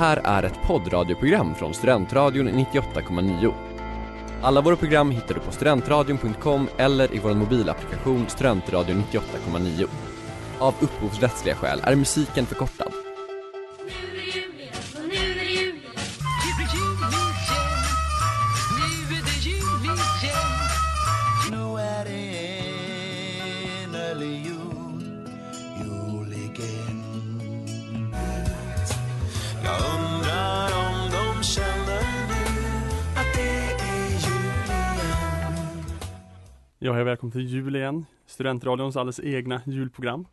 här är ett poddradioprogram från Studentradion 98,9. Alla våra program hittar du på studentradion.com eller i vår mobilapplikation Studentradion 98,9. Av upphovsrättsliga skäl är musiken förkortad. Ja, hej välkommen till jul igen. Studentradions alldeles egna julprogram.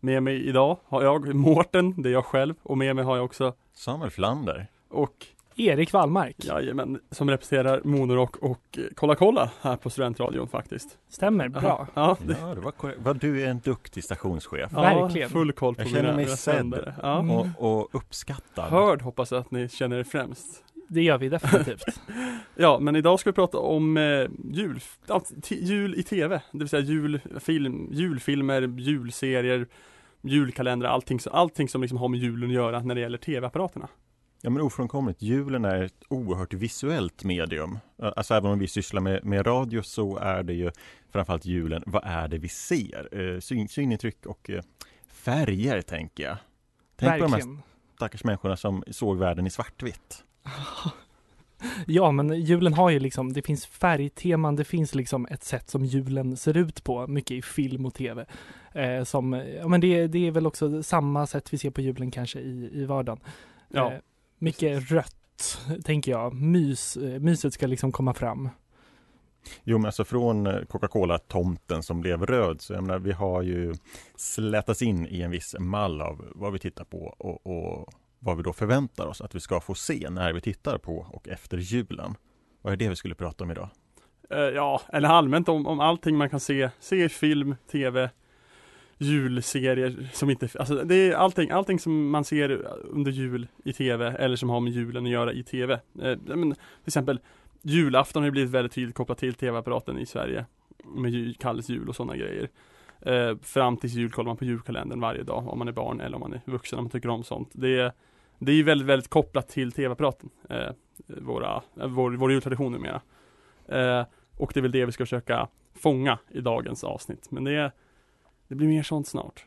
Med mig idag har jag Mårten, det är jag själv, och med mig har jag också Samuel Flander. och Erik Wallmark. jajamän, som representerar Monorock och Kolla kolla här på Studentradion faktiskt. Stämmer, bra. Ja, det, Ja, det var korrekt. Vad du är en duktig stationschef. ja, Verkligen. full koll på Jag känner mina mig mina sedd. Ja. Och, och uppskattad. Hörd hoppas jag att ni känner er främst. Det gör vi definitivt. Ja, men idag ska vi prata om eh, jul, jul i tv, det vill säga julfilm, julfilmer, julserier, julkalendrar, allting, allting som liksom har med julen att göra när det gäller tv-apparaterna. Ja men ofrånkomligt, julen är ett oerhört visuellt medium. Alltså även om vi sysslar med, med radio så är det ju framförallt julen, vad är det vi ser? Eh, syn, synintryck och eh, färger tänker jag. Tänk på de här Verkligen. stackars människorna som såg världen i svartvitt. Ja, men julen har ju liksom, det finns färgteman, det finns liksom ett sätt som julen ser ut på, mycket i film och tv. Eh, som, ja men det, det är väl också samma sätt vi ser på julen kanske i, i vardagen. Ja. Eh, mycket rött, tänker jag. Mys, eh, myset ska liksom komma fram. Jo men alltså från eh, Coca-Cola-tomten som blev röd så jag menar vi har ju slätats in i en viss mall av vad vi tittar på och, och vad vi då förväntar oss att vi ska få se när vi tittar på och efter julen. Vad är det vi skulle prata om idag? Eh, ja, eller allmänt om, om allting man kan se, se i film, tv, julserier som inte, alltså det är allting, allting som man ser under jul i tv eller som har med julen att göra i tv. Eh, men, till exempel julafton har ju blivit väldigt tydligt kopplat till tv-apparaten i Sverige med jul, Kalles jul och sådana grejer. Eh, fram till jul kollar man på julkalendern varje dag om man är barn eller om man är vuxen om man tycker om sånt. Det är, det är ju väldigt, väldigt kopplat till tv-apparaten. Eh, våra, eh, vår, vår jultradition numera. Eh, och det är väl det vi ska försöka fånga i dagens avsnitt. Men det, det blir mer sånt snart.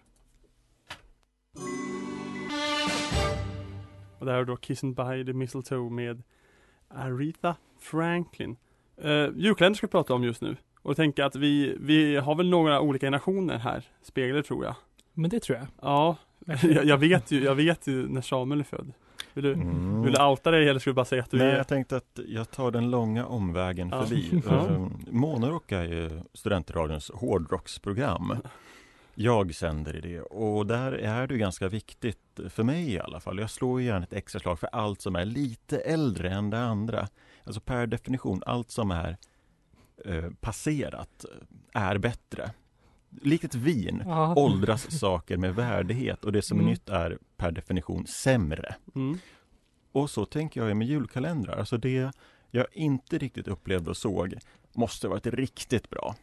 Och det här är då Kissing by the Mistletoe med Aretha Franklin. Eh, julkalender ska vi prata om just nu. Och tänker att vi, vi har väl några olika generationer här speglade tror jag. Men det tror jag. Ja, jag, jag vet ju, jag vet ju när Samuel är född. Vill du, Mm. vill du outa dig eller ska du bara säga att du Nej, är jag tänkte att jag tar den långa omvägen Ja. förbi. Ja. Uh, Monorock är ju studentradions hårdrocksprogram. Jag sänder i det och där är det ganska viktigt för mig i alla fall. Jag slår gärna ett extra slag för allt som är lite äldre än det andra. Alltså per definition, allt som är eh, passerat är bättre. Likt ett vin Ja. åldras saker med värdighet och det som är Mm. nytt är per definition sämre. mm. Och så tänker jag med julkalendrar. Alltså det jag inte riktigt upplevde och såg måste varit riktigt bra.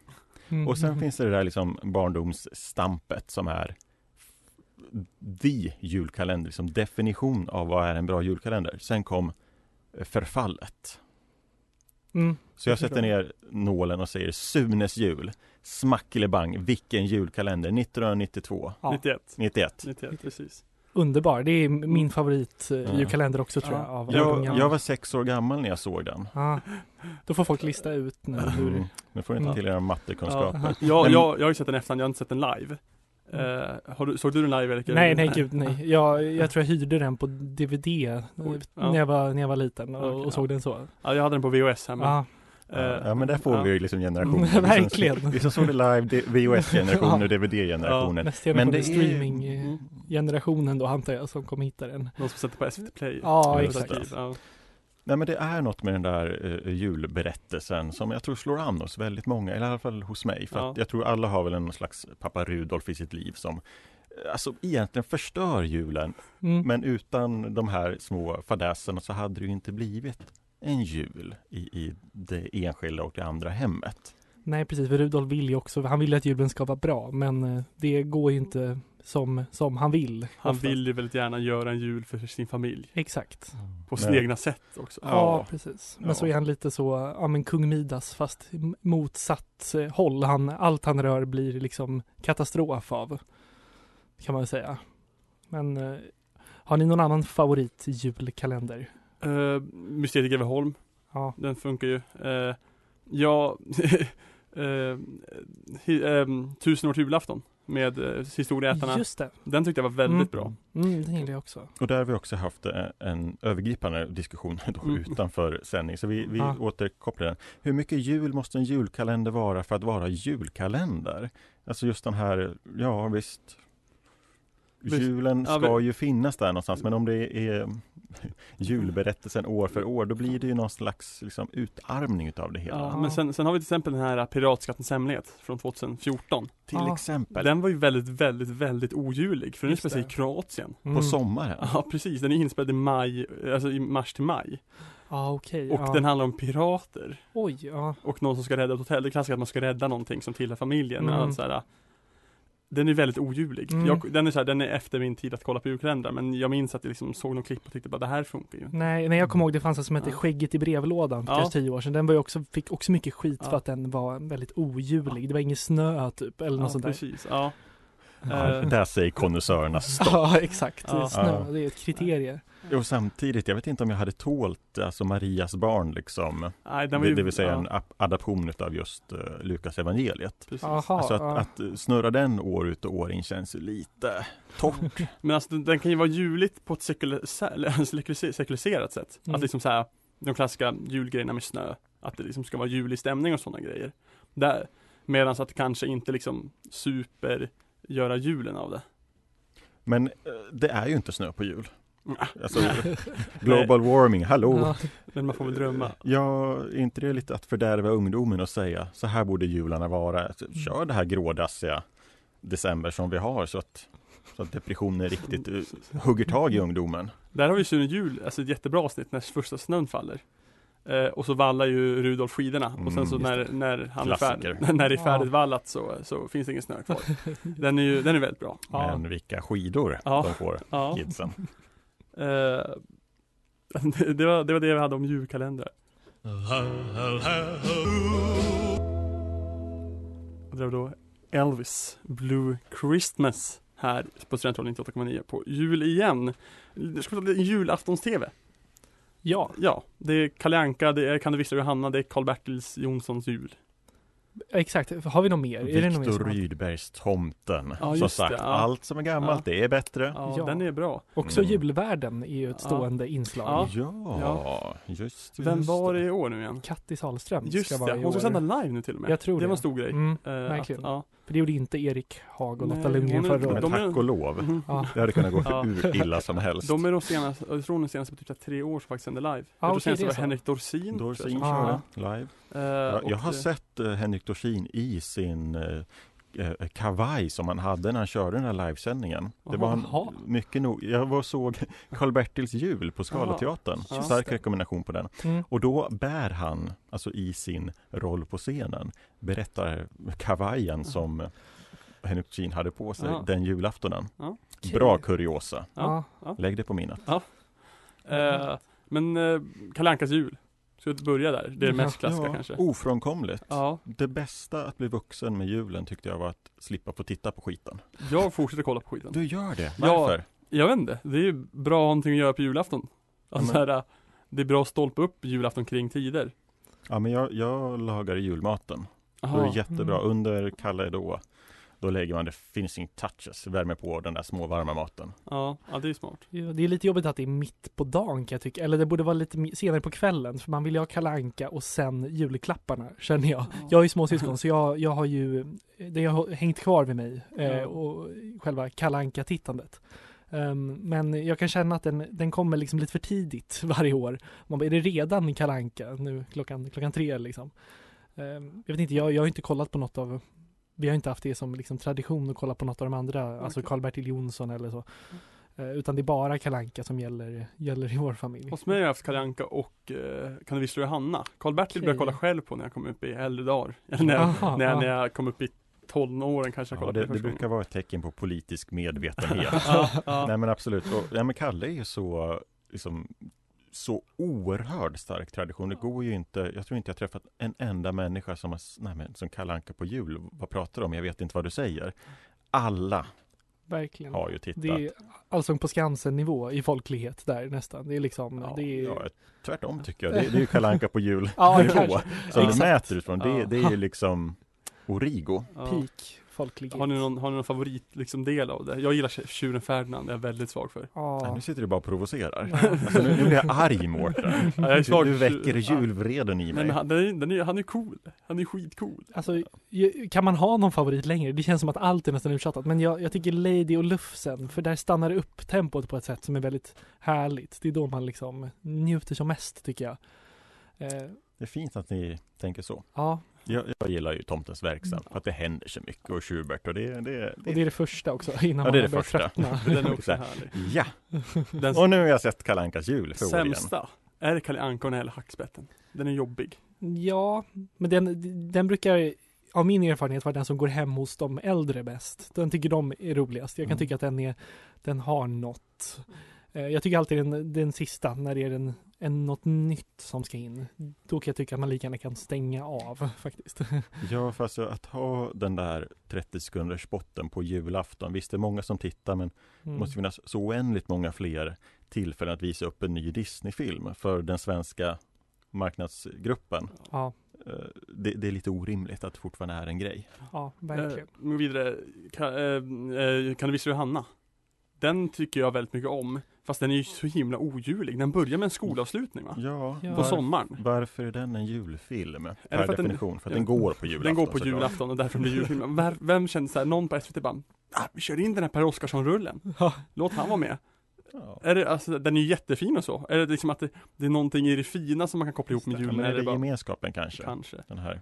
Mm. Och sen finns det det där liksom barndomsstampet som är the julkalender, liksom definition av vad är en bra julkalender. Sen kom förfallet. Mm. Så jag Jag sätter ner nålen och säger Sunes jul. Smackelebang, vilken julkalender? 1992, Ja. 91. 91. 91, precis. Underbar, det är min favorit Ja. julkalender också tror Ja. jag. Av Jag, jag var sex år gammal när jag såg den. Ja. Då får folk lista ut nu hur... Mm. Nu får ni inte Ja. till era mattekunskaper. Jag, Men- jag, jag har ju sett den efterhand, jag har inte sett den live. Har du, såg du den live Erik? Nej, nej gud nej. Jag, jag tror jag hyrde den på DVD ja. när, jag var, när jag var liten och, Okej, och såg den så. Ja, jag hade den på VHS hemma. Ja. Ja, Eh, ja men där får ja. vi ju liksom generationer. Verkligen. Vi som såg det live, VHS-generationen Ja. och DVD-generationen. Nästa Men det är streaming-generationen Mm. då antar jag som kommer hitta den. De som sätter på SVT Play. Ja, exakt. Nej men det är något med den där eh, julberättelsen som jag tror slår an hos väldigt många, eller i alla fall hos mig. För Ja. jag tror alla har väl en slags pappa Rudolf i sitt liv som eh, Alltså egentligen förstör julen Mm. Men utan de här små fadäserna så hade det ju inte blivit en jul i, i det enskilda och det andra hemmet. Nej precis, för Rudolf vill ju också, han vill ju att julen ska vara bra men eh, det går ju inte som, som han vill. Han oftast. vill ju väldigt gärna göra en jul för sin familj. Exakt. På sina egna sätt också. Ja, Ja. precis. Men Ja. så är han lite så, ja men kung Midas fast motsatt eh, håll. Han, allt han rör blir liksom katastrof av. Kan man väl säga. Men eh, har ni någon annan favorit julkalender? Uh, Mysteriet i Greveholm, Ja, den funkar ju. Uh, ja, uh, hi, ehm, Tusen år till julafton med uh, Historieätarna. just det. Den tyckte jag var väldigt bra. Mm, det gillar jag också. Och där har vi också haft en, en övergripande diskussion då, Mm. utanför sändning. Så vi, vi Ja. återkopplar den. Hur mycket jul måste en julkalender vara för att vara julkalender? Alltså just den här, ja visst. Julen Ja, ska vi- ju finnas där någonstans men om det är julberättelsen år för år då blir det ju någon slags liksom, utarmning utav det hela. Ja, men sen, sen har vi till exempel den här Piratskattens hemlighet från 2014. Till Ja. exempel Den var ju väldigt, väldigt, väldigt ojulig för den utspelar sig i. Kroatien. Mm. på sommaren. Ja precis, den är inspelad i maj, alltså i mars till maj. Ja, okej. Och ja. den handlar om pirater. Oj, ja. Och någon som ska rädda ett hotell. Det är klassiskt att man ska rädda någonting som tillhör familjen. Men Mm. alltså, så här, den är väldigt ojulig. Mm. Jag, den, är så här, den är efter min tid att kolla på julkalendrar. Men jag minns att jag liksom såg någon klipp och tyckte bara det här funkar ju. Nej, nej, jag kommer ihåg det fanns en som hette Ja. Skägget i brevlådan för Ja. kanske tio år sedan. Den var ju också, fick också mycket skit Ja. för att den var väldigt ojulig. Det var ingen snö typ, eller något Ja, sånt där. precis. Ja. Ja, Eh, där säger konnässörerna stopp. Ja, exakt. Ja. Snö, det är ett kriterie. Och samtidigt, jag vet inte om jag hade tålt alltså Marias barn liksom. nej, den var Det, ju, det vill säga ja, en ap- adaption av just uh, Lukas evangeliet. precis. Jaha, Alltså att, ja. att snurra den år ut och år in känns ju lite torrt. Men alltså den, den kan ju vara juligt på ett sekulariserat sätt. Mm. Att liksom så här, de klassiska julgrejerna med snö. Att det liksom ska vara julig stämning och sådana grejer. Där. Medan att kanske inte liksom super göra julen av det. Men eh, det är ju inte snö på jul. Mm. Alltså, global warming, hallå! Ja, Men man får väl drömma. Ja, är inte det lite att fördärva ungdomen och säga så här borde jularna vara? Alltså, Kör det här grådassiga december som vi har så att, så att depressionen riktigt eh, hugger tag i ungdomen. Där har vi Sune Jul, alltså ett jättebra avsnitt när första snön faller. Eh, och så vallar ju Rudolf skidorna och sen så Mm, när, när han är färdig, när det är Ja. färdigt vallat så, så finns det ingen snö kvar. Den är ju, den är väldigt bra. Ja. Men vilka skidor Ja. de får, Ja. kidsen. Eh, det, var, det var det vi hade om julkalendrar. Och det var då Elvis Blue Christmas här på Studentradion 98,9 på jul igen. Det ska vara en julaftons-tv. ja, Ja, det är Kalle Anka, det är Kan du vissla Johanna, det är Karl-Bertils Jonssons jul. Exakt. Har vi något mer? Det Viktor som- Rydbergs Tomten. Ja, Som sagt, det, ja. allt som är gammalt, det är bättre. Ja, Ja. den är bra. Också Mm. julvärden är ju ett Ja. stående inslag. Ja. Ja, just Vem just var det i år nu igen? Kattis Sahlström Just ska det, vara i hon ska sända live nu till och med. Jag tror det det. var en stor grej. Mm, Eh, verkligen. Att, ja. För det gjorde inte Erik Haag och Lotta Lundgren förra året. Men tack och lov. Mhm. Ja. Det hade kunnat gå Ja. hur illa som helst. De är de senaste, jag tror de senaste typ tre år som faktiskt sänder live. jag tror senast var så. Henrik Dorsin. Dorsin körde live. Eh, Ja, och jag har det- sett eh, Henrik Dorsin i sin eh, eh, kavaj som han hade när han körde den här livesändningen. Det var han Jaha. mycket nog. Jag var och såg Karl-Bertils jul på Scalateatern. Stark rekommendation på den. Mm. Och då bär han, alltså i sin roll på scenen, berättar kavajen som eh, Henrik Dorsin hade på sig Ja. den julaftonen. Ja. Bra kuriosa. Ja. Lägg det på minnet. Eh, men eh, Kalle Ankas jul. Ska vi börja där? Det är det mest klassiska Ja, kanske. Ofrånkomligt. Ja, Det bästa att bli vuxen med julen tyckte jag var att slippa få titta på skiten. jag fortsätter kolla på skiten. Du gör det? Ja. Varför? Jag vet inte, det är ju bra någonting att göra på julafton. Alltså Ja, men- här, det är bra att stolpa upp julafton kring tider. Ja, men jag, jag lagar julmaten. Är Jaha. det jättebra. Mm. Under Kalle då, då lägger man det finishing touches, värmer på den där små varma maten. Ja, ja, det är smart. Ja, Det är lite jobbigt att det är mitt på dagen kan jag tycka. Eller det borde vara lite senare på kvällen. För man vill ju ha Kalle Anka och sen julklapparna känner jag. Jag har ju småsyskon så jag, jag har ju Det har hängt kvar vid mig. Eh, Ja. och själva Kalle Anka-tittandet. Ehm, men jag kan känna att den, den kommer liksom lite för tidigt varje år. Man bara, är det redan Kalle Anka nu klockan, klockan tre liksom? Ehm, jag vet inte, jag, jag har inte kollat på något av vi har inte haft det som liksom tradition att kolla på något av de andra, alltså Okej. Karl-Bertil Jonsson eller så. Eh, utan det är bara kalanka som gäller, gäller i vår familj. Hos mig har jag haft Kalle Anka och eh, Kan du vissla Johanna? Karl-Bertil började Okej. kolla själv på när jag kom upp i äldre dagar. När, Aha, när, jag, ja. när jag kom upp i tonåren kanske jag Ja, det, det brukar vara ett tecken på politisk medvetenhet. ja, ja. Nej men absolut. Och, ja, men Kalle är ju så, liksom, så oerhört stark tradition. Det går ju inte, jag tror inte jag träffat en enda människa som har, nej men som på jul. Vad pratar du om? Jag vet inte vad du säger. Alla Verkligen. har ju tittat. Det är Allsång på Skansen nivå i folklighet där nästan. Det är liksom, ja, det är, ja, tvärtom tycker jag. Det, det är ju Kalle Anka på jul Ja. Som du Exakt. mäter utifrån. Det, Ja. det är ju liksom Origo. Ja. peak folklighet. Har ni någon, har ni någon favorit liksom, del av det? Jag gillar Tjuren Ferdinand, det är jag väldigt svag för. Nej, Ja. nu sitter du bara och provocerar. Ja. Alltså, nu, nu blir jag arg Mårten. Ja, jag är Du, svag du väcker julvreden i Nej, mig. men han, den är, den är, han är cool. Han är skitcool. Alltså, kan man ha någon favorit längre? Det känns som att allt är nästan uttjatat. Men jag, jag tycker Lady och Lufsen, för där stannar det upp tempot på ett sätt som är väldigt härligt. Det är då man liksom njuter som mest tycker jag. Eh, Det är fint att ni tänker så. ja, Jag, jag gillar ju Tomtens verkstad för att det händer så mycket och Schubert och det, det, och det är det första också innan Ja, det är det börjar första. tröttna. Den är också Så här. härlig. Ja! Den Och nu har jag sett Kalle Ankas jul för sämsta är Kalle Anka och den här hackspetten. Den är jobbig. Ja, men den, den brukar av min erfarenhet vara den som går hem hos de äldre bäst. Den tycker de är roligast. Jag kan Mm. tycka att den, är, den har något. Eh, Jag tycker alltid den, den sista, när det är en, en, något nytt som ska in. Då kan jag tycka att man lika gärna kan stänga av faktiskt. Ja, för alltså att ha den där 30 sekunders spotten på julafton. Visst, det är många som tittar, men det Mm. måste finnas så oändligt många fler tillfällen att visa upp en ny Disney-film för den svenska marknadsgruppen. Ja, Eh, Det, det är lite orimligt att det fortfarande är en grej. ja, verkligen. Eh, vidare. Kan, eh, eh, kan du vissla Johanna? Den tycker jag väldigt mycket om. Fast den är ju så himla ojulig. Den börjar med en skolavslutning va? Ja, Ja. På sommaren. Varför är den en julfilm? Per för att den- definition, för att ja. den går på julafton. Den går på såklart. julafton och därför blir det julfilm. Var- Vem kände såhär, någon på SVT bara ah, vi kör in den här Per Oscarsson-rullen. Ja. Låt han vara med. Ja. Är det, alltså, den är ju jättefin och så. Är det liksom att det, det är någonting i det fina som man kan koppla ihop med Ja, julen? men är eller det bara, gemenskapen kanske? kanske. Den här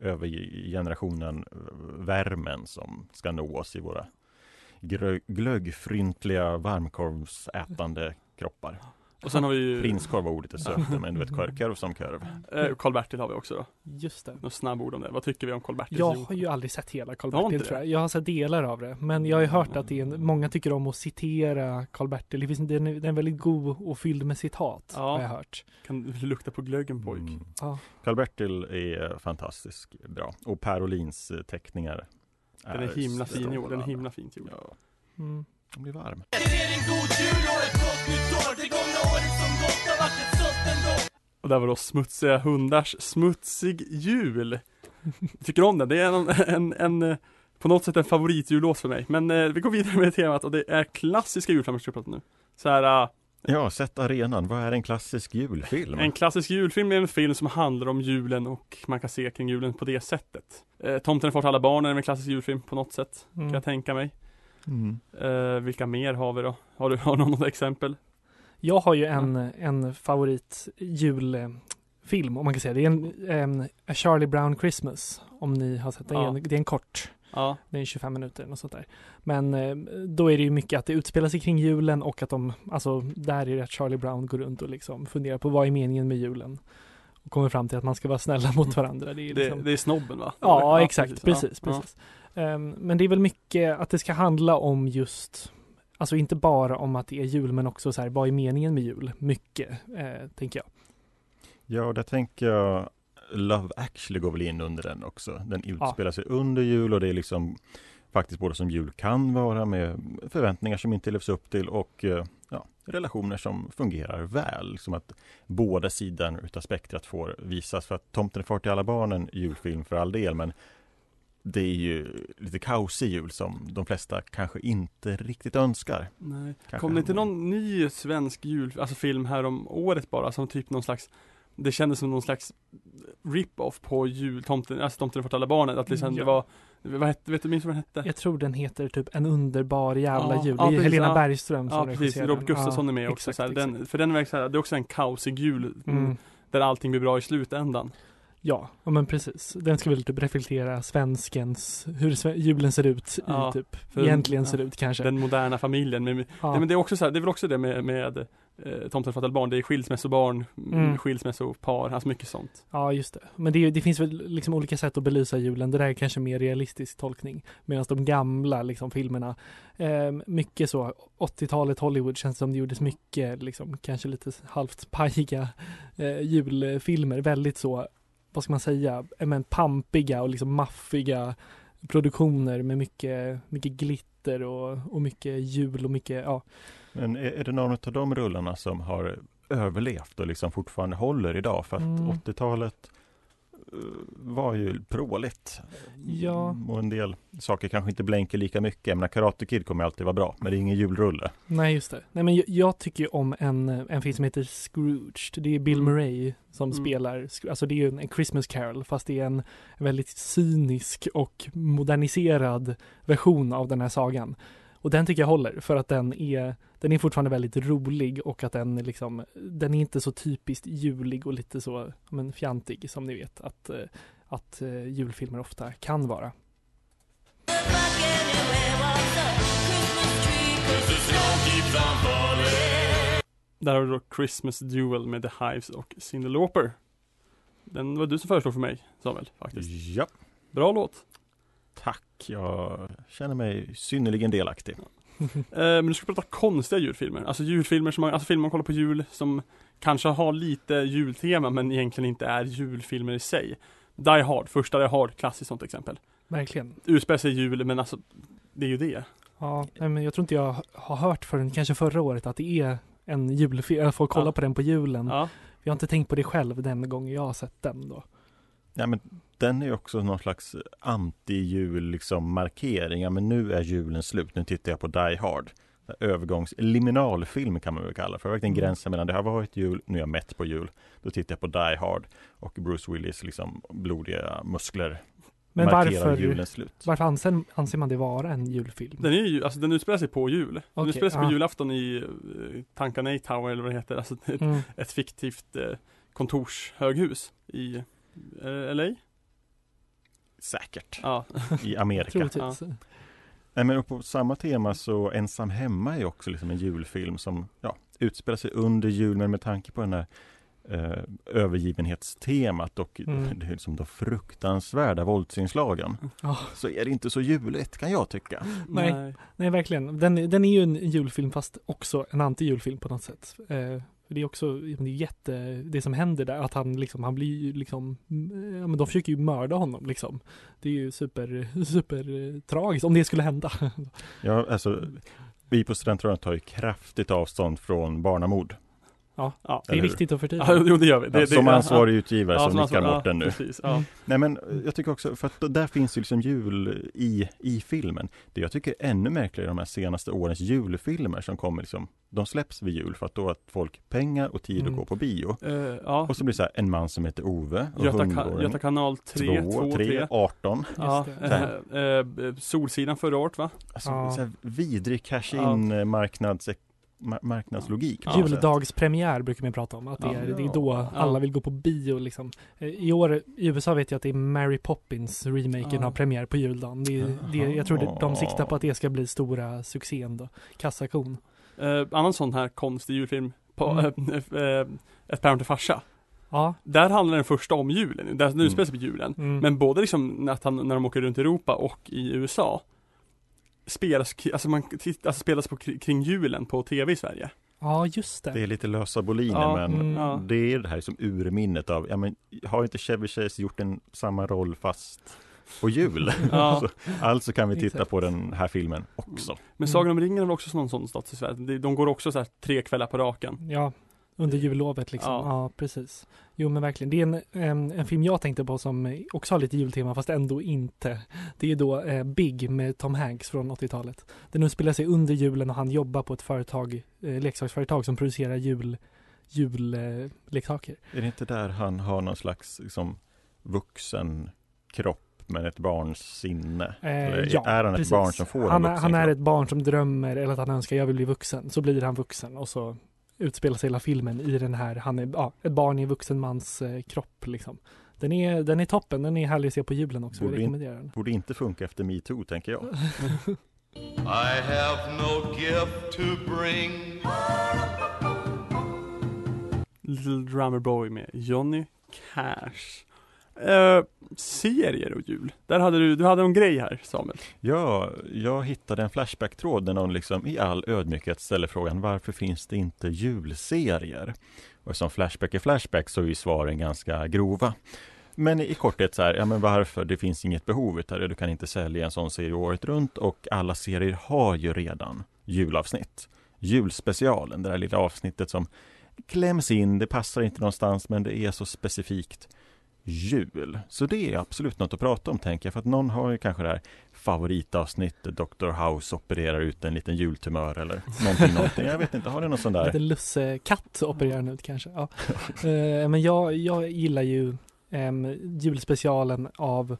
över generationen värmen som ska nå oss i våra glöggfryntliga varmkorvsätande kroppar. Och sen har vi ju Prinskorv var ordet är sökt, men du vet korv, korv som korv. eh, Karl-Bertil har vi också då. Just det. Några snabbord om det. Vad tycker vi om Karl-Bertils Jag har ju aldrig sett hela Karl-Bertil tror jag. Jag har sett delar av det. Men jag har ju hört att det är en, många tycker om att citera Karl-Bertil. Det finns en, den, är, den är väldigt god och fylld med citat. Ja. Har jag hört. Kan lukta på glöggen pojk. Mm. Ja. Karl-Bertil är fantastisk bra. Och Per Olins eh, teckningar Den är himla fin gjord. Den är himla fint gjord. Ja, Mm. den blir varm. Och där var då smutsiga hundars smutsig jul. Tycker om den. Det är en, en, en, eh, på något sätt en favoritjullåt för mig. Men eh, vi går vidare med temat och det är klassiska om nu. Så här, eh, Ja, sätt arenan. Vad är en klassisk julfilm? en klassisk julfilm är en film som handlar om julen och man kan se kring julen på det sättet. Eh, Tomten är far till alla barn är en klassisk julfilm på något sätt, kan Mm. jag tänka mig. Mm. Eh, vilka mer har vi då? Har du har något exempel? Jag har ju en, en favorit julfilm om man kan säga. Det är en, en A Charlie Brown Christmas. Om ni har sett den. Ja. Det är en kort. Ja, Det är 25 minuter eller något sånt där. Men eh, då är det ju mycket att det utspelar sig kring julen och att de, alltså där är det att Charlie Brown går runt och liksom funderar på vad är meningen med julen. Och kommer fram till att man ska vara snälla mot varandra. Det är det, liksom, det är snobben va? Ja, exakt. Precis, Ja, precis. Ehm, men det är väl mycket att det ska handla om just, alltså inte bara om att det är jul, men också så här, vad är meningen med jul? Mycket, eh, tänker jag. Ja, och där tänker jag Love actually går väl in under den också. Den utspelar sig under jul och det är liksom faktiskt både som jul kan vara med förväntningar som inte levs upp till och eh, ja, relationer som fungerar väl. Som att båda sidor utav spektrat får visas. För att Tomten är far till alla barn en julfilm för all del, men det är ju lite kaosig jul som de flesta kanske inte riktigt önskar. Nej. Kanske Kom det inte någon ny svensk jul, alltså film här om året bara, som typ någon slags Det kändes som någon slags rip-off på jul, tomten, alltså tomten fått alla barnen, att liksom Ja. det var Vad hette, vet du, minns du vad den hette? Jag tror den heter typ En underbar jävla Ja, jul. ja, det är Helena ja. Bergström som Ja precis, Robert den. Gustafsson är med också exakt, exakt. den, För den så här, det är också en kaosig jul Mm. Där allting blir bra i slutändan Ja, ja men precis. Den ska väl typ reflektera svenskens, hur sve- julen ser ut i typ, för- egentligen ser ut kanske. Den moderna familjen. Ja. nej, men det är också så här, det är väl också det med, med eh, Tomten fattar barn. Det är skilsmässobarn, Mm. skilsmässopar, alltså mycket sånt. Ja, just det. Men det, är- det finns väl liksom olika sätt att belysa julen. Det där är kanske mer realistisk tolkning. Medan de gamla liksom, filmerna, eh, mycket så, 80-talet Hollywood känns som det gjordes mycket, liksom, kanske lite halvt pajiga eh, julfilmer. Väldigt så, vad ska man säga, eh, men pampiga och liksom maffiga produktioner med mycket, mycket glitter och, och mycket jul och mycket, ja. Men är, är det någon av de rullarna som har överlevt och liksom fortfarande håller idag? För att Mm. 80-talet eh, var ju pråligt. Ja. Och en del saker kanske inte blänker lika mycket. Jag menar, Karate Kid kommer alltid vara bra, men det är ingen julrulle. Nej, just det. Nej, men jag, jag tycker ju om en, en film som heter Scrooge. Det är Bill Mm. Murray som Mm. spelar, alltså det är ju en, en Christmas Carol, fast det är en väldigt cynisk och moderniserad version av den här sagan. Och den tycker jag håller, för att den är, den är fortfarande väldigt rolig och att den är liksom, den är inte så typiskt julig och lite så, men fjantig som ni vet att, eh, att eh, julfilmer ofta kan vara. Där har du då Christmas Duel med The Hives och Cyndi Lauper. Den var du som föreslog för mig, Samuel, faktiskt. Ja, Bra låt. tack. Jag känner mig synnerligen delaktig. Eh, men du ska prata konstiga julfilmer. Alltså julfilmer som man, alltså filmer man kollar på jul som kanske har lite jultema men egentligen inte är julfilmer i sig. Die Hard, första Die Hard, klassiskt sånt exempel. Verkligen. Utspelar sig jul men alltså, det är ju det. Ja, nej, men jag tror inte jag har hört förrän kanske förra året att det är en julfilm, jag får kolla Ja. på den på julen. Ja. Jag har inte tänkt på det själv den gången jag har sett den då. Ja, men den är också någon slags anti-jul liksom markering. Ja, men nu är julen slut. Nu tittar jag på Die Hard. Övergångs liminalfilm kan man väl kalla för. Verkligen Mm. gränsen mellan det har varit jul, nu är jag mätt på jul. Då tittar jag på Die Hard och Bruce Willis liksom blodiga muskler Men varför, julens slut. varför anser, anser man det vara en julfilm? Den är ju, alltså den utspelar sig på jul. Den Okej, utspelar sig på ja. julafton i uh, Tankanay Tower eller vad det heter. Alltså ett, Mm. ett fiktivt eh, kontorshöghus i eh, LA. Säkert. Ja. I Amerika. Nej, men på samma tema så Ensam hemma är också liksom en julfilm som ja, utspelar sig under jul men med tanke på den här eh, övergivenhetstemat och Mm. det är liksom de fruktansvärda våldsinslagen Ja, så är det inte så juligt kan jag tycka. Nej. nej, verkligen. Den, den är ju en julfilm fast också en anti-julfilm på något sätt. Eh, för det är också, det är jätte, det som händer där, att han liksom, han blir ju liksom, mm, ja men de försöker ju mörda honom liksom. Det är ju super, super eh, tragiskt om det skulle hända. Ja, alltså, vi på Studentradion tar ju kraftigt avstånd från barnamord. Ja. Det är Eller hur? viktigt att förtydliga. Ja, jo det gör vi. Det, Ja, det, som ja, ansvarig utgivare ja, så som nickar ansvar- Mårten nu. Precis, ja. Mm. Nej men jag tycker också, för att där finns ju liksom jul i, i filmen. Det jag tycker är ännu märkligare de här senaste årens julfilmer som kommer liksom, de släpps vid jul för att då har folk pengar och tid Mm. att gå på bio. Ja. Och så blir det så här, en man som heter Ove och Göta, ka. Göta kanal 3, 2, 2, 3, 3. 18. Ja, eh, eh, Solsidan förra året va? Alltså Ja. så här vidrig cash-in eh, marknads, ma- marknadslogik. sätt. Juldagspremiär brukar man prata om, att det Ja. är, det är då Ja. alla vill gå på bio liksom. Eh, I år, i USA vet jag att det är Mary Poppins, remaken Ja. har premiär på juldagen. Det, är- det, jag tror det, de siktar på att det ska bli stora succén då. Kassakon. Eh, annan sån här konstig julfilm, på, Mm. eh, eh, Ett päron till farsa. Ja. Där handlar den första om julen, där nu Mm. utspelar sig på julen. Mm. Men både liksom att han, när de åker runt i Europa och i USA Spelas, alltså man alltså spelas på, kri- kring julen på tv i Sverige. ja, just det. Det är lite lösa boliner Ja, men mm, ja. det är det här som urminnet av, ja men har inte Chevy Chase gjort en samma roll fast på jul? Ja. Så, alltså kan vi titta Exakt. på den här filmen också. Men Sagan om ringen är väl också någon sån stats i Sverige. De- De går också så här tre kvällar på raken. Ja, under jullovet liksom. Ja. Ja. precis. Jo men verkligen. Det är en, en, en film jag tänkte på som också har lite jultema fast ändå inte. Det är då eh, Big med Tom Hanks från 80-talet. Den utspelar sig under julen och han jobbar på ett företag, eh, leksaksföretag som producerar jul, julleksaker. Är det inte där han har någon slags liksom, vuxen kropp men ett barns sinne? Eh, Eller ja, är han ett precis. barn som får en han, är- vuxen han är kropp? ett barn som drömmer eller att han önskar jag vill bli vuxen. Så blir han vuxen och så utspelar sig hela filmen i den här, han är ja, ett barn i en vuxen mans eh, kropp liksom. Den är, den är toppen, den är härlig att se på julen också. Jag Borde in- rekommenderar den. Borde inte funka efter metoo tänker jag. I have no gift to bring. Little Drummer Boy med Johnny Cash. Eh, serier och jul. Där hade du, du hade en grej här Samuel. Ja, jag hittade en Flashback-tråd där någon liksom i all ödmjukhet ställer frågan varför finns det inte julserier? Och som Flashback är Flashback så är ju svaren ganska grova. Men i korthet så här, ja men varför? Det finns inget behov utav det. Du kan inte sälja en sån serie året runt och alla serier har ju redan julavsnitt. Julspecialen, det där lilla avsnittet som kläms in, det passar inte någonstans men det är så specifikt jul. Så det är absolut något att prata om tänker jag, för att någon har ju kanske det här favoritavsnittet, Dr. House opererar ut en liten jultumör eller någonting, någonting. Jag vet inte, har du någon sån där? Lite lussekatt opererar den ut kanske. Ja. Eh, men jag, jag gillar ju um, julspecialen av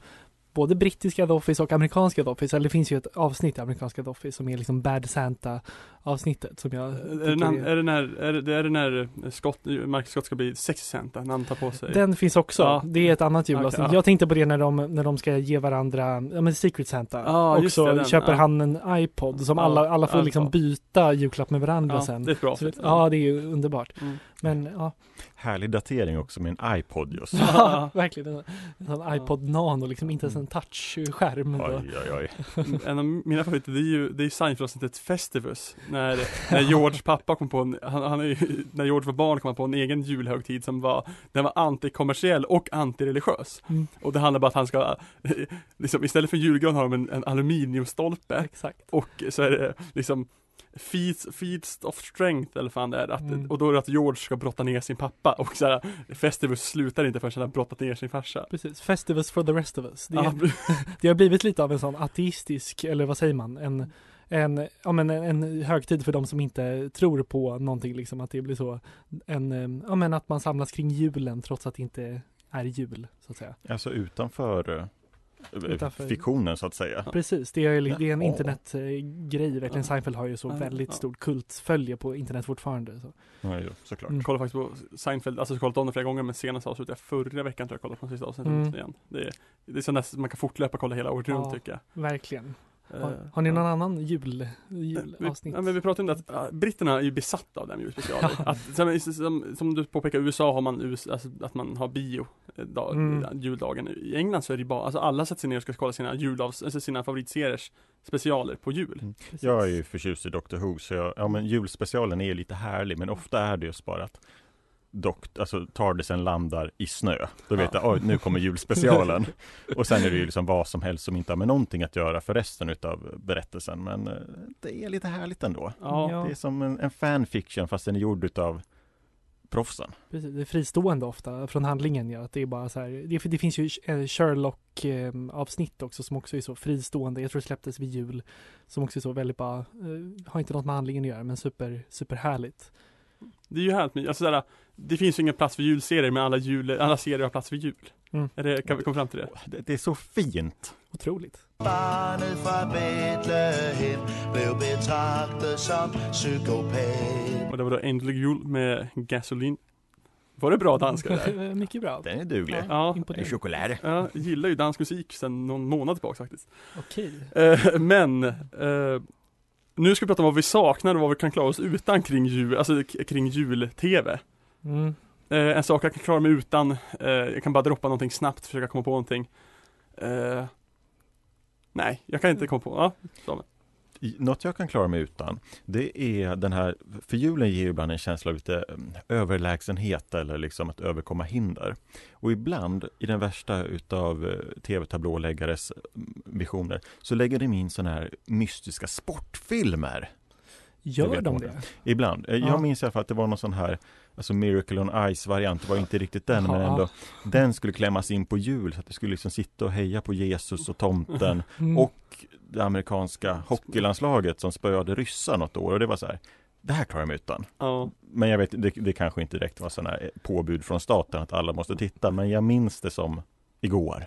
både brittiska The Office och amerikanska The Office. Eller det finns ju ett avsnitt i amerikanska The Office som är liksom Bad Santa avsnittet som jag Är det, när, är- det när, är det, är det när Scott, Marcus Scott ska bli sexy Santa, när han tar på sig Den finns också. Ja. Det är ett annat julavsnitt. Okej, ja. Jag tänkte på det när de, när de ska ge varandra, ja men Secret Santa. Ja, och så köper ja. han en iPod som Ja, alla, alla får liksom byta julklapp med varandra Ja, sen. det är bra Så, ja, det är ju underbart. Mm. Men ja, Härlig datering också med en iPod just. ja verkligen. En, en iPod Nano, liksom inte ens en touchskärm. Oj, oj, oj. En av mina favoriter det är ju, det är ju Seinfeld-avsnittet Festivus När, när George pappa kom på en, han, han är när George var barn kom han på en egen julhögtid som var Den var antikommersiell och antireligiös Mm. Och det handlar bara att han ska, liksom istället för julgran har de en, en aluminiumstolpe Exakt. Och så är det liksom Feats, feats of strength eller fan det är att, Mm. Och då är det att George ska brotta ner sin pappa och så här, Festivus slutar inte förrän han har brottat ner sin farsa Precis, Festivus for the rest of us. Det, Ja, det har blivit lite av en sån ateistisk, eller vad säger man, en, en, ja, men en, en högtid för de som inte tror på någonting liksom, att det blir så, en, ja men att man samlas kring julen trots att det inte är jul, så att säga. Alltså utanför, eh, Utanför- fiktionen så att säga. Precis, det är, det är en internetgrej, verkligen. Ja. Seinfeld har ju så Ja, väldigt ja. stort kultfölje på internet fortfarande. Så. Ja, jo, såklart. Mm. Jag kollade faktiskt på Seinfeld, alltså jag kollat om det flera gånger men senast avslutet jag förra veckan tror jag kollade på sista avsnittet Mm. igen. Det är, det är så nästan man kan fortlöpa kolla hela året Ja. runt tycker jag. Verkligen. Har, Eh, har ni ja. någon annan jul, Vi, julavsnitt? ja, men vi pratade om det att britterna är ju besatta av den julspecialen. att, som, som, som du påpekar, i USA har man US, alltså, att man har bio eh, dag, Mm. juldagen. I England så är det bara, alltså alla sätter sig ner och ska kolla sina julavs, alltså sina favoritseriers specialer på jul. Mm. Jag är ju förtjust i Doctor Who, så jag, ja men julspecialen är lite härlig, men ofta är det just bara att dokt, alltså Tardisen landar i snö. Då vet Ja. jag, oj nu kommer julspecialen. och sen är det ju liksom vad som helst som inte har med någonting att göra för resten utav berättelsen. Men eh, det är lite härligt ändå. Ja. Det är som en, en fanfiction fast den är gjord utav proffsen. Precis, det är fristående ofta från handlingen ja, att det är bara så här, det, det finns ju eh, Sherlock eh, avsnitt också som också är så fristående, jag tror det släpptes vid jul, som också är så väldigt bara, eh, har inte något med handlingen att göra men super, super härligt. Det är ju härligt med, alltså sådär, det finns ju ingen plats för julserier men alla, jul, alla serier har plats för jul. Mm. Är det, kan vi komma fram till det? Det, det är så fint. Otroligt. Barnet fra Bethlehem blev betragtet som psykopat. Och det var då Angel Jul med Gasoline. Var det bra danska det där? Mycket bra. Den är duglig. Ja, Imponerande. choklad. Ja, jag gillar ju dansk musik sedan någon månad tillbaka faktiskt. Okej. Eh, men, eh, nu ska vi prata om vad vi saknar och vad vi kan klara oss utan kring jul, alltså kring jul-tv. Mm. Eh, en sak jag kan klara mig utan, eh, jag kan bara droppa någonting snabbt, försöka komma på någonting. Eh, nej, jag kan inte komma på, ja, Något jag kan klara mig utan, det är den här, för julen ger ju ibland en känsla av lite mm, överlägsenhet eller liksom att överkomma hinder. Och ibland, i den värsta utav eh, tv-tablåläggares mm, visioner, så lägger de in sådana här mystiska sportfilmer. Gör de det? Ibland. Eh, Ja. Jag minns i alla fall att det var någon sån här Alltså Miracle on Ice variant, det var inte riktigt den men ändå. Den skulle klämmas in på jul så att det skulle liksom sitta och heja på Jesus och tomten Mm. och det amerikanska hockeylandslaget som spöade ryssar något år och det var så här Det här klarar jag mig utan. Ja, Men jag vet, det, det kanske inte direkt var sådana påbud från staten att alla måste titta men jag minns det som igår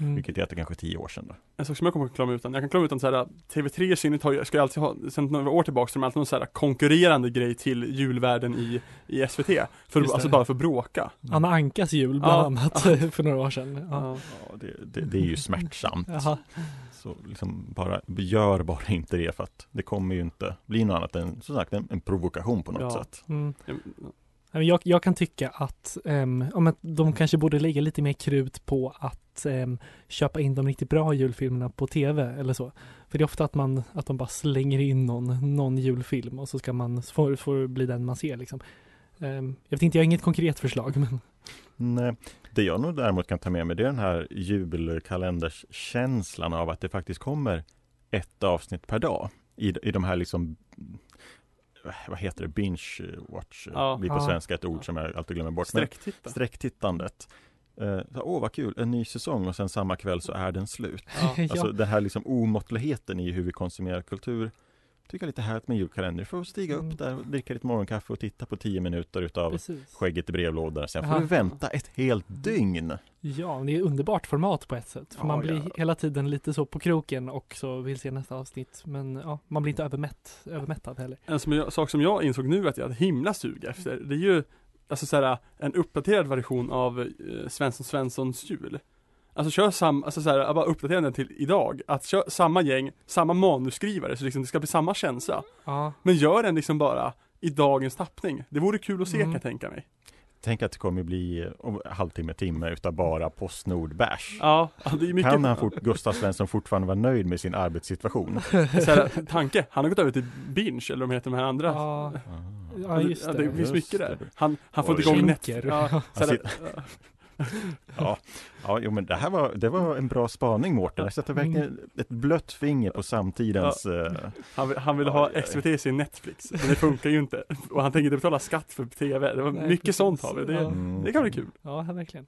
Mm. Vilket heter kanske tio år sedan då. En sak som jag kommer att klara mig utan, jag kan klara mig utan så här TV3 i synnerhet har ju, ska ju alltid ha, sen några år tillbaka, så har de alltid någon så här konkurrerande grej till julvärlden i, i SVT. För, det. alltså bara för att bråka. Anna Ankas jul bland Ja. annat för några år sedan. Ja. Ja. Ja, det, det, det är ju smärtsamt. Jaha. Så liksom bara, gör bara inte det för att det kommer ju inte bli något annat än som sagt en, en provokation på något Ja. sätt. Mm. Jag, jag kan tycka att, ehm, um, att de kanske borde lägga lite mer krut på att um, köpa in de riktigt bra julfilmerna på tv eller så. För det är ofta att man, att de bara slänger in någon, någon julfilm och så ska man, så får, får det bli den man ser liksom. Um, jag vet inte, jag har inget konkret förslag men Nej, det jag nog däremot kan ta med mig det är den här julkalenderskänslan av att det faktiskt kommer ett avsnitt per dag i, i de här liksom vad heter det, binge watch, Ja. blir på Ja. svenska ett ord som jag alltid glömmer bort. Men Sträcktitta. sträcktittandet. Eh, Åh vad kul, en ny säsong och sen samma kväll så är den slut. Ja. ja. Alltså den här liksom omåttligheten i hur vi konsumerar kultur Tycker jag är lite härligt med en julkalender. Får stiga Mm. upp där, och dricka lite morgonkaffe och titta på tio minuter utav precis. skägget i brevlådan. Sen får Aha. du vänta ett helt dygn. Ja, det är underbart format på ett sätt. För Ja, man blir ja. hela tiden lite så på kroken och så vill se nästa avsnitt. Men ja, man blir inte övermätt, övermättad heller. En som jag, sak som jag insåg nu att jag hade himla sug efter, det är ju Alltså såhär, en uppdaterad version av eh, Svensson Svenssons jul Alltså kör sam, alltså såhär, bara uppdatera den till idag Att kör samma gäng, samma manusskrivare så liksom det ska bli samma känsla Ja, Men gör den liksom bara i dagens tappning Det vore kul att se Mm. kan jag tänka mig Tänk att det kommer bli om halvtimme, timme utav bara Postnord-bärs. Ja, ja, det är mycket Kan han fort, Gustav Svensson fortfarande vara nöjd med sin arbetssituation? såhär, Tanke, han har gått över till binge eller de heter de här andra ja, Ah. ja just ja, det. det finns Just mycket det. där Han, han får inte igång net ja, Ja, ja jo, men det här var, det var en bra spaning Mårten. Jag sätter verkligen ett blött finger på samtidens... eh, Han, vill- han ville ha. SVT i sin Netflix, men det funkar ju inte. Och han tänker inte betala skatt för TV. Det var Nej, mycket precis. sånt har vi. Det, Ja. mm. det kan bli kul. Ja, verkligen.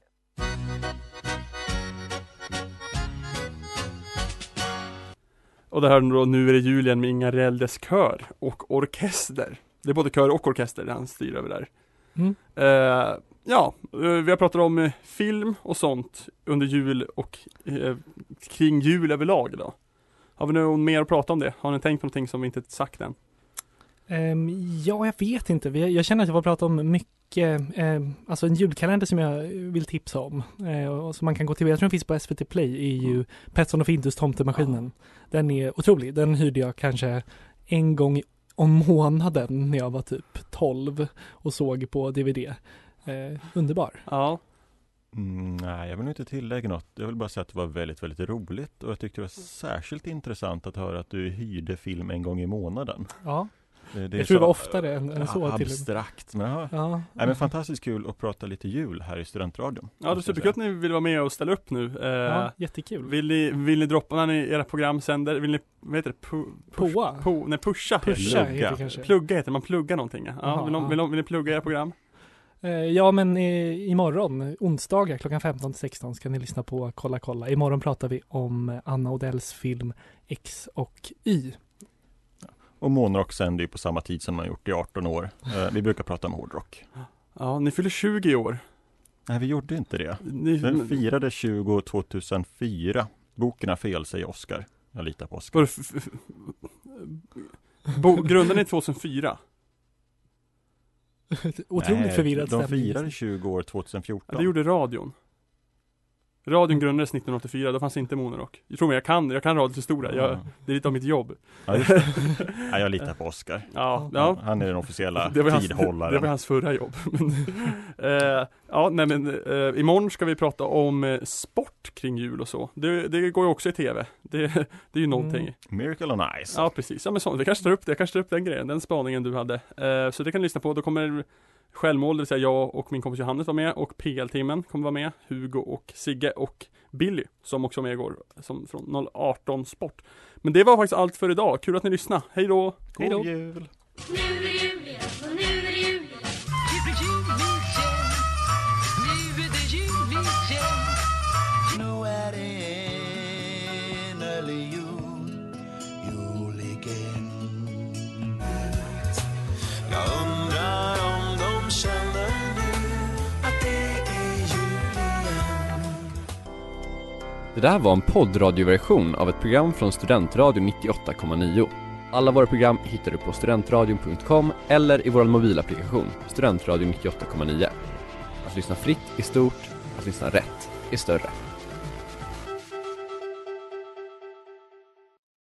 Och det här då, nu är det jul igen med Inga Reldes kör och orkester. Det är både kör och orkester han styr över där. Mm. Eh, ja, eh, vi har pratat om eh, film och sånt under jul och eh, kring jul överlag då. Har vi något mer att prata om det? Har ni tänkt på någonting som vi inte sagt än? Ehm, ja, jag vet inte. Jag känner att jag får prata om mycket, ehm, alltså en julkalender som jag vill tipsa om. Och som man kan gå till, jag tror den finns på SVT Play, är ju Petson och Findus Tomtemaskinen. Den är otrolig. Den hyrde jag kanske en gång om månaden när jag var typ 12 och såg på DVD. Eh, underbar. Ja, Mm, nej, jag vill inte tillägga något. Jag vill bara säga att det var väldigt, väldigt roligt och jag tyckte det var särskilt intressant att höra att du hyrde film en gång i månaden. Ja, Det, det är jag tror det var oftare än, än så med. Abstrakt, men ja. Ja, Nej, men fantastiskt kul att prata lite jul här i Studentradion. ja det är superkul att ni vill vara med och ställa upp nu. Eh, ja, jättekul. Vill ni, vill ni droppa när ni, era program sänder? Vill ni, vad heter det? Pu, push? Po, nej pusha. Pusha Plugga. heter det kanske. Plugga heter det, man pluggar någonting ja. ja Jaha, vill, ja. vill, de, vill ni plugga era program? Eh, Ja men eh, imorgon, onsdagar klockan 15 till 16 ska ni lyssna på Kolla kolla. Imorgon pratar vi om Anna Odells film X och Y. Och Månrock sänder ju på samma tid som man gjort i 18 år. Eh, vi brukar prata om hårdrock. Ja, ni fyller 20 i år. Nej, vi gjorde inte det. Ni, Den firade 20 2004. Boken har fel, säger Oscar. Jag litar på Bo, grundade ni 2004? Otroligt Nej, förvirrad De stämning. firade 20 år Ja, 2014. det gjorde radion. Radion grundades 1984, då fanns inte Monorock. Jag tror mig, jag kan, jag kan radions historia. Jag, det är lite av mitt jobb. Ja, just ja, jag litar på Oscar. Ja, ja. Han är den officiella Det hans, tidhållaren. det var hans förra jobb. Men, eh, ja, nej men eh, imorgon ska vi prata om eh, sport kring jul och så. Det, det går ju också i tv. Det, det är ju någonting. Mm. Miracle on Ice. Ja precis, ja men så, vi kanske tar upp det, jag kanske tar upp den grejen, den spaningen du hade. Eh, så det kan ni lyssna på, då kommer Självmål, det vill säga jag och min kompis Johannes var med och PL-timmen kommer vara med, Hugo och Sigge och Billy som också var med igår, som från 018 Sport. Men det var faktiskt allt för idag, kul att ni lyssnade, hej då! God Hej då. jul! Det där var en poddradioversion av ett program från Studentradion 98,9. Alla våra program hittar du på studentradion.com eller i vår mobilapplikation Studentradion 98,9. Att lyssna fritt är stort, att lyssna rätt är större.